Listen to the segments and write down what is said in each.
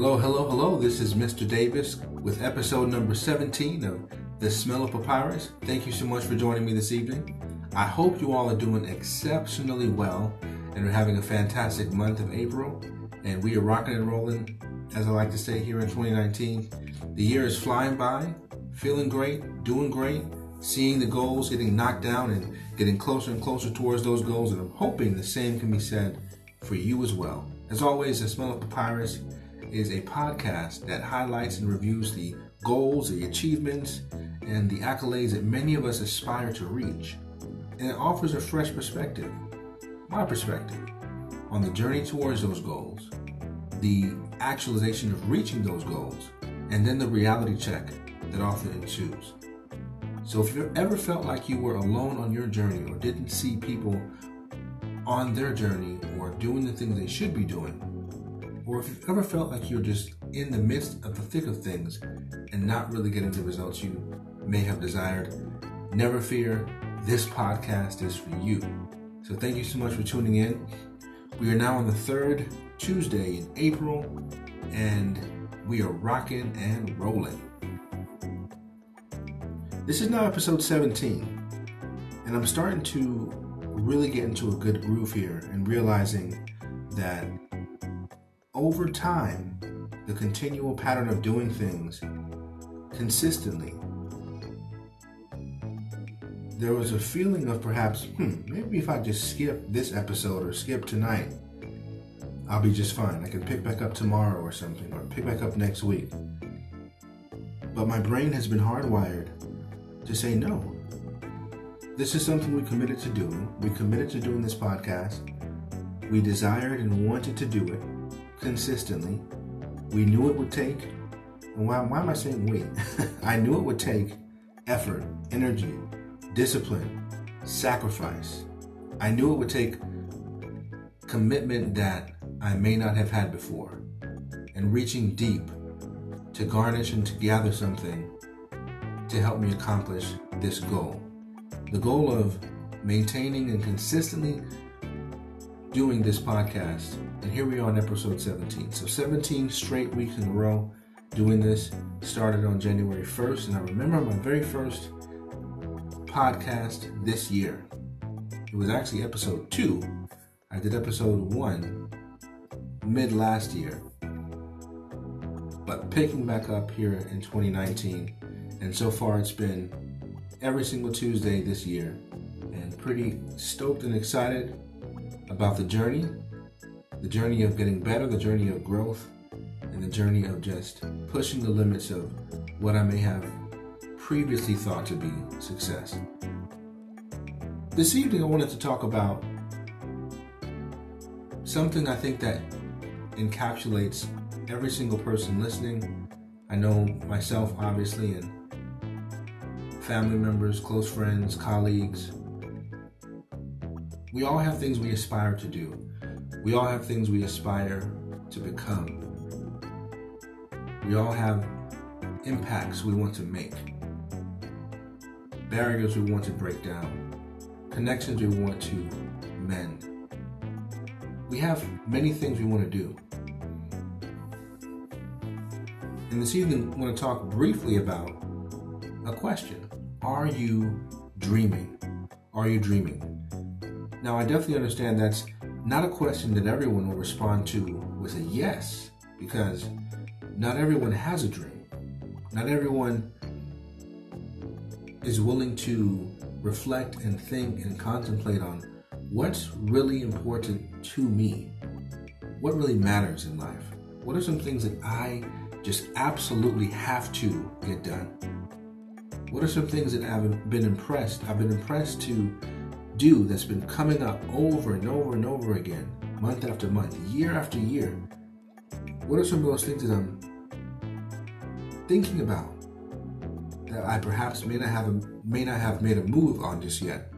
Hello, hello, hello. This is Mr. Davis with episode number 17 of The Smell of Papyrus. Thank you so much for joining me this evening. I hope you all are doing exceptionally well and are having a fantastic month of April. And we are rocking and rolling, as I like to say here in 2019. The year is flying by, feeling great, doing great, seeing the goals getting knocked down and getting closer and closer towards those goals. And I'm hoping the same can be said for you as well. As always, The Smell of Papyrus is a podcast that highlights and reviews the goals, the achievements, and the accolades that many of us aspire to reach. And it offers a fresh perspective, my perspective, on the journey towards those goals, the actualization of reaching those goals, and then the reality check that often ensues. So if you ever felt like you were alone on your journey or didn't see people on their journey or doing the things they should be doing, or if you've ever felt like you're just in the midst of the thick of things and not really getting the results you may have desired, never fear, this podcast is for you. So thank you so much for tuning in. We are now on the third Tuesday in April, and we are rocking and rolling. This is now episode 17, and I'm starting to really get into a good groove here and realizing that over time, the continual pattern of doing things consistently, there was a feeling of perhaps, hmm, maybe if I just skip this episode or skip tonight, I'll be just fine. I can pick back up tomorrow or something, or pick back up next week. But my brain has been hardwired to say no. This is something we committed to doing. We committed to doing this podcast. We desired and wanted to do it consistently. We knew it would take, and why, why am I saying we? I knew it would take effort, energy, discipline, sacrifice. I knew it would take commitment that I may not have had before, and reaching deep to garnish and to gather something to help me accomplish this goal. The goal of maintaining and consistently doing this podcast. And here we are on episode 17. So 17 straight weeks in a row doing this. Started on January 1st. And I remember my very first podcast this year. It was actually episode two. I did episode one mid last year. But picking back up here in 2019. And so far it's been every single Tuesday this year. And pretty stoked and excited about the journey, the journey of getting better, the journey of growth, and the journey of just pushing the limits of what I may have previously thought to be success. This evening, I wanted to talk about something I think that encapsulates every single person listening. I know myself, obviously, and family members, close friends, colleagues, we all have things we aspire to do. We all have things we aspire to become. We all have impacts we want to make, barriers we want to break down, connections we want to mend. We have many things we want to do. And this evening, I want to talk briefly about a question Are you dreaming? Are you dreaming? Now, I definitely understand that's not a question that everyone will respond to with a yes, because not everyone has a dream. Not everyone is willing to reflect and think and contemplate on what's really important to me, what really matters in life. What are some things that I just absolutely have to get done? What are some things that I've been impressed? I've been impressed to do that's been coming up over and over and over again, month after month, year after year? What are some of those things that I'm thinking about that I perhaps may not have a, may not have made a move on just yet?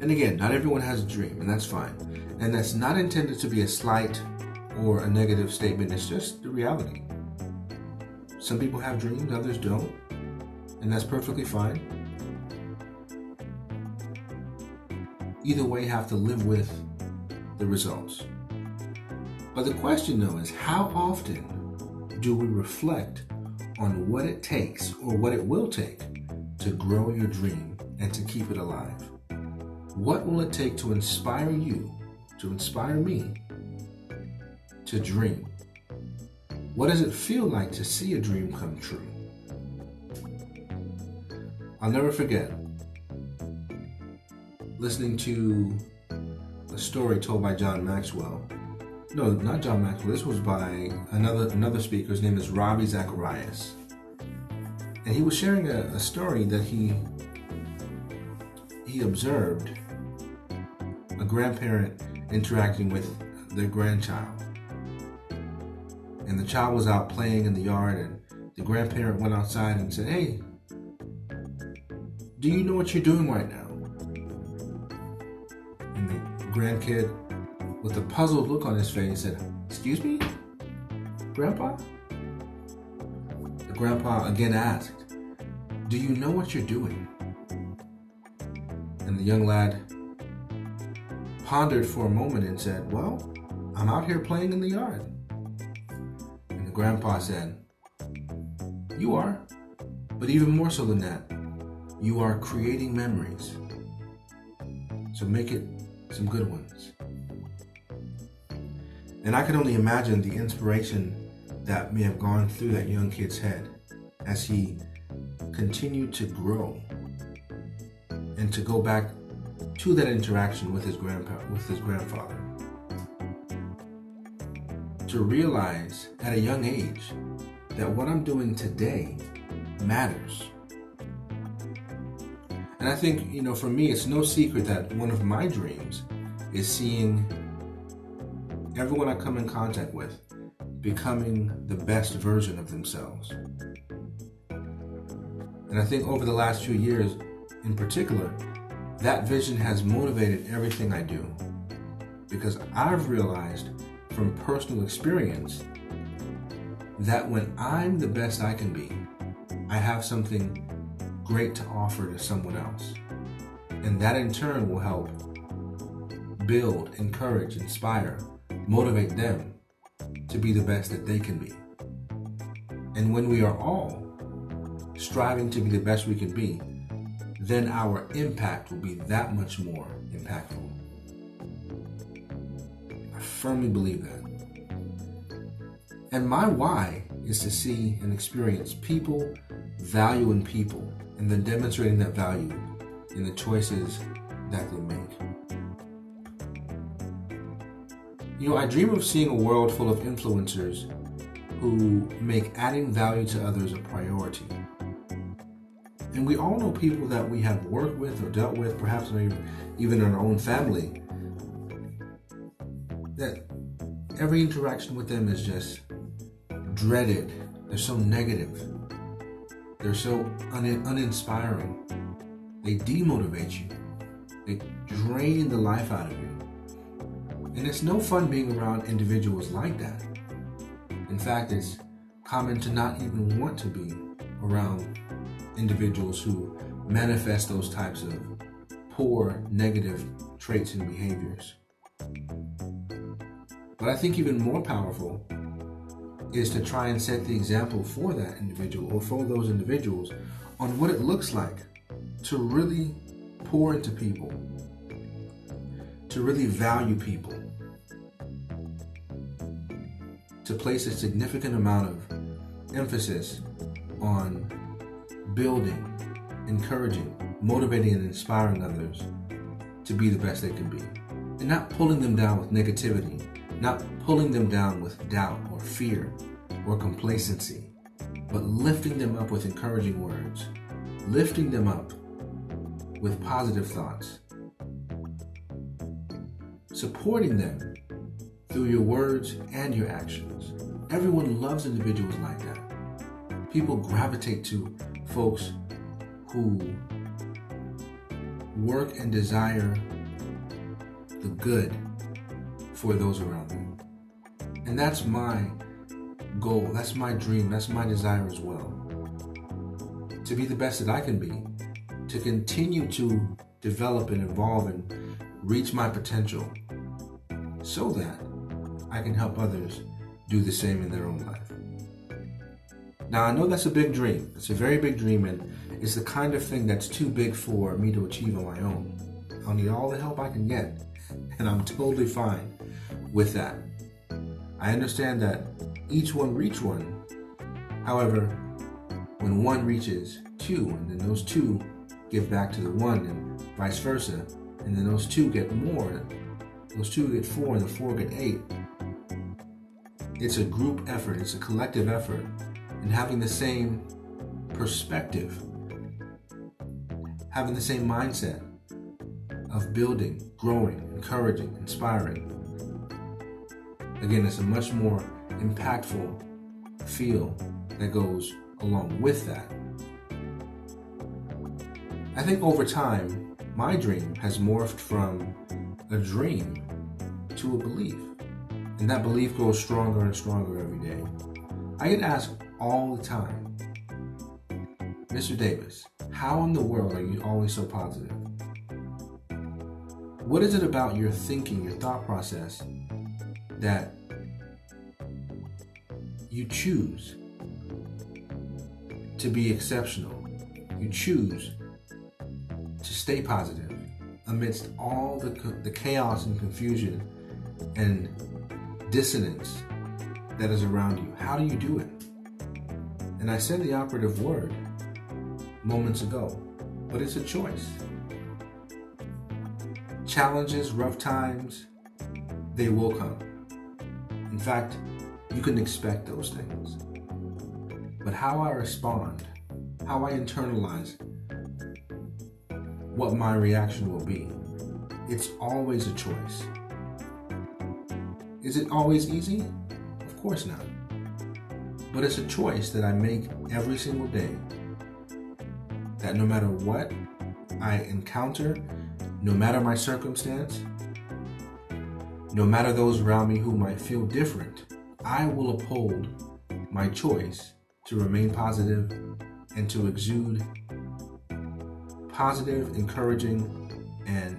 And again, not everyone has a dream, and that's fine. And that's not intended to be a slight or a negative statement. It's just the reality. Some people have dreams, others don't, and that's perfectly fine. Either way have to live with the results. But the question though is how often do we reflect on what it takes or what it will take to grow your dream and to keep it alive? What will it take to inspire you, to inspire me to dream? What does it feel like to see a dream come true? I'll never forget listening to a story told by John Maxwell. No, not John Maxwell. This was by another another speaker. His name is Ravi Zacharias, and he was sharing a, a story that he he observed a grandparent interacting with their grandchild, and the child was out playing in the yard, and the grandparent went outside and said, "Hey, do you know what you're doing right now?" Grandkid, with a puzzled look on his face, and said, Excuse me? Grandpa? The grandpa again asked, Do you know what you're doing? And the young lad pondered for a moment and said, Well, I'm out here playing in the yard. And the grandpa said, You are, but even more so than that, you are creating memories. So make it some good ones. And I can only imagine the inspiration that may have gone through that young kid's head as he continued to grow and to go back to that interaction with his grandpa with his grandfather to realize at a young age that what I'm doing today matters and I think, you know, for me, it's no secret that one of my dreams is seeing everyone I come in contact with becoming the best version of themselves. And I think over the last few years, in particular, that vision has motivated everything I do. Because I've realized from personal experience that when I'm the best I can be, I have something great to offer to someone else. And that in turn will help build, encourage, inspire, motivate them to be the best that they can be. And when we are all striving to be the best we can be, then our impact will be that much more impactful. I firmly believe that. And my why is to see and experience people valuing people and then demonstrating that value in the choices that they make. You know, I dream of seeing a world full of influencers who make adding value to others a priority. And we all know people that we have worked with or dealt with, perhaps even in our own family, that every interaction with them is just dreaded. They're so negative. They're so un- uninspiring. They demotivate you. They drain the life out of you. And it's no fun being around individuals like that. In fact, it's common to not even want to be around individuals who manifest those types of poor, negative traits and behaviors. But I think even more powerful is to try and set the example for that individual or for those individuals on what it looks like to really pour into people, to really value people, to place a significant amount of emphasis on building, encouraging, motivating, and inspiring others to be the best they can be. And not pulling them down with negativity, not pulling them down with doubt or fear or complacency, but lifting them up with encouraging words, lifting them up with positive thoughts, supporting them through your words and your actions. Everyone loves individuals like that. People gravitate to folks who work and desire the good for those around them. And that's my goal. That's my dream. That's my desire as well. To be the best that I can be. To continue to develop and evolve and reach my potential so that I can help others do the same in their own life. Now, I know that's a big dream. It's a very big dream, and it's the kind of thing that's too big for me to achieve on my own. I'll need all the help I can get, and I'm totally fine with that. I understand that each one reach one. However, when one reaches two, and then those two give back to the one, and vice versa, and then those two get more, those two get four, and the four get eight. It's a group effort, it's a collective effort, and having the same perspective, having the same mindset of building, growing, encouraging, inspiring. Again, it's a much more impactful feel that goes along with that. I think over time, my dream has morphed from a dream to a belief. And that belief grows stronger and stronger every day. I get asked all the time, Mr. Davis, how in the world are you always so positive? What is it about your thinking, your thought process, that you choose to be exceptional? You choose to stay positive amidst all the, the chaos and confusion and dissonance that is around you. How do you do it? And I said the operative word moments ago, but it's a choice. Challenges, rough times, they will come. In fact, you can expect those things. But how I respond, how I internalize what my reaction will be, it's always a choice. Is it always easy? Of course not. But it's a choice that I make every single day. That no matter what I encounter, no matter my circumstance, no matter those around me who might feel different, I will uphold my choice to remain positive and to exude positive, encouraging, and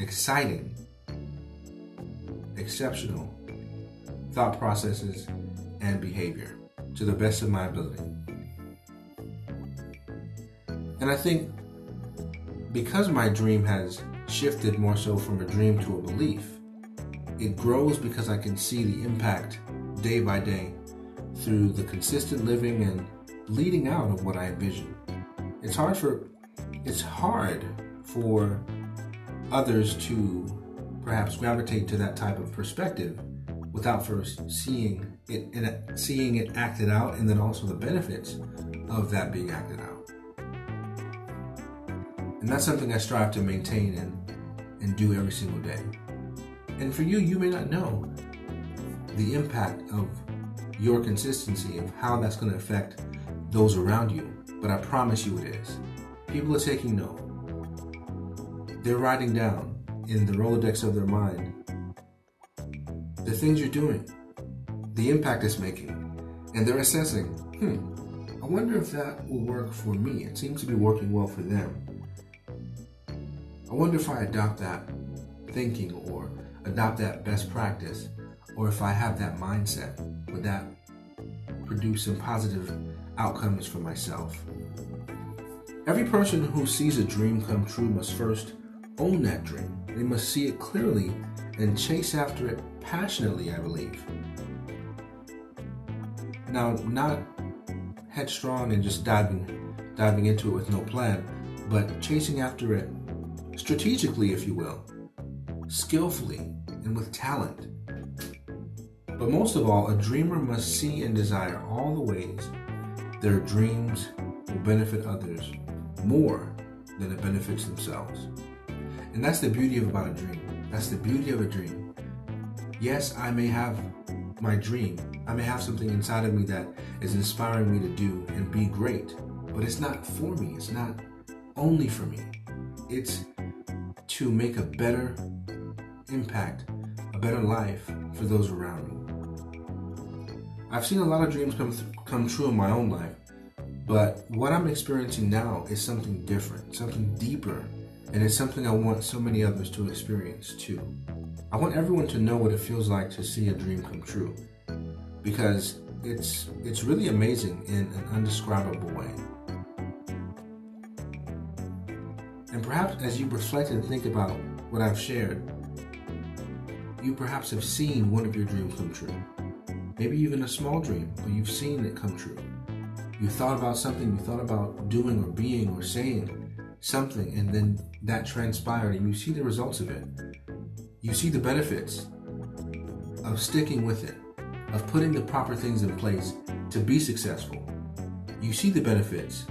exciting exceptional thought processes and behavior to the best of my ability. And I think because my dream has shifted more so from a dream to a belief, it grows because I can see the impact day by day through the consistent living and leading out of what I envision. It's hard for it's hard for others to perhaps gravitate to that type of perspective without first seeing it and seeing it acted out and then also the benefits of that being acted out. And that's something I strive to maintain and, and do every single day. And for you, you may not know the impact of your consistency of how that's going to affect those around you, but I promise you it is. People are taking note. They're writing down in the Rolodex of their mind the things you're doing, the impact it's making, and they're assessing, hmm, I wonder if that will work for me. It seems to be working well for them. I wonder if I adopt that thinking or adopt that best practice, or if I have that mindset, would that produce some positive outcomes for myself? Every person who sees a dream come true must first own that dream. They must see it clearly and chase after it passionately, I believe. Now, not headstrong and just diving diving into it with no plan, but chasing after it strategically, if you will, skillfully and with talent. But most of all, a dreamer must see and desire all the ways their dreams will benefit others more than it benefits themselves. And that's the beauty of about a dream. That's the beauty of a dream. Yes, I may have my dream. I may have something inside of me that is inspiring me to do and be great, but it's not for me. It's not only for me. It's to make a better impact, a better life for those around me. I've seen a lot of dreams come th- come true in my own life, but what I'm experiencing now is something different, something deeper, and it's something I want so many others to experience too. I want everyone to know what it feels like to see a dream come true because it's it's really amazing in an undescribable way. Perhaps as you reflect and think about what I've shared, you perhaps have seen one of your dreams come true. Maybe even a small dream, but you've seen it come true. You thought about something, you thought about doing or being or saying something, and then that transpired, and you see the results of it. You see the benefits of sticking with it, of putting the proper things in place to be successful. You see the benefits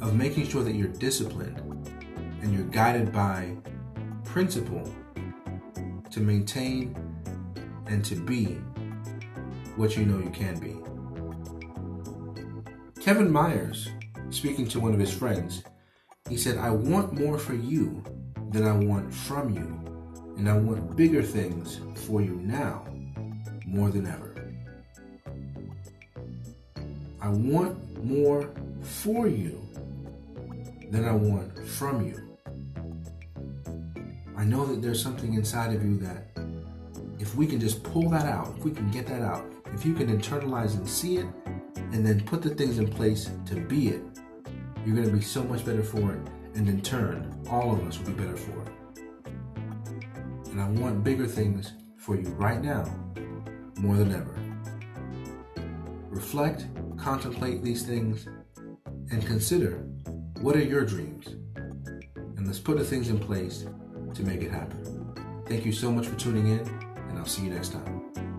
of making sure that you're disciplined and you're guided by principle to maintain and to be what you know you can be. Kevin Myers, speaking to one of his friends, he said, I want more for you than I want from you, and I want bigger things for you now more than ever. I want more for you than I want from you. I know that there's something inside of you that if we can just pull that out, if we can get that out, if you can internalize and see it, and then put the things in place to be it, you're going to be so much better for it. And in turn, all of us will be better for it. And I want bigger things for you right now more than ever. Reflect, contemplate these things, and consider what are your dreams? And let's put the things in place to make it happen. Thank you so much for tuning in, and I'll see you next time.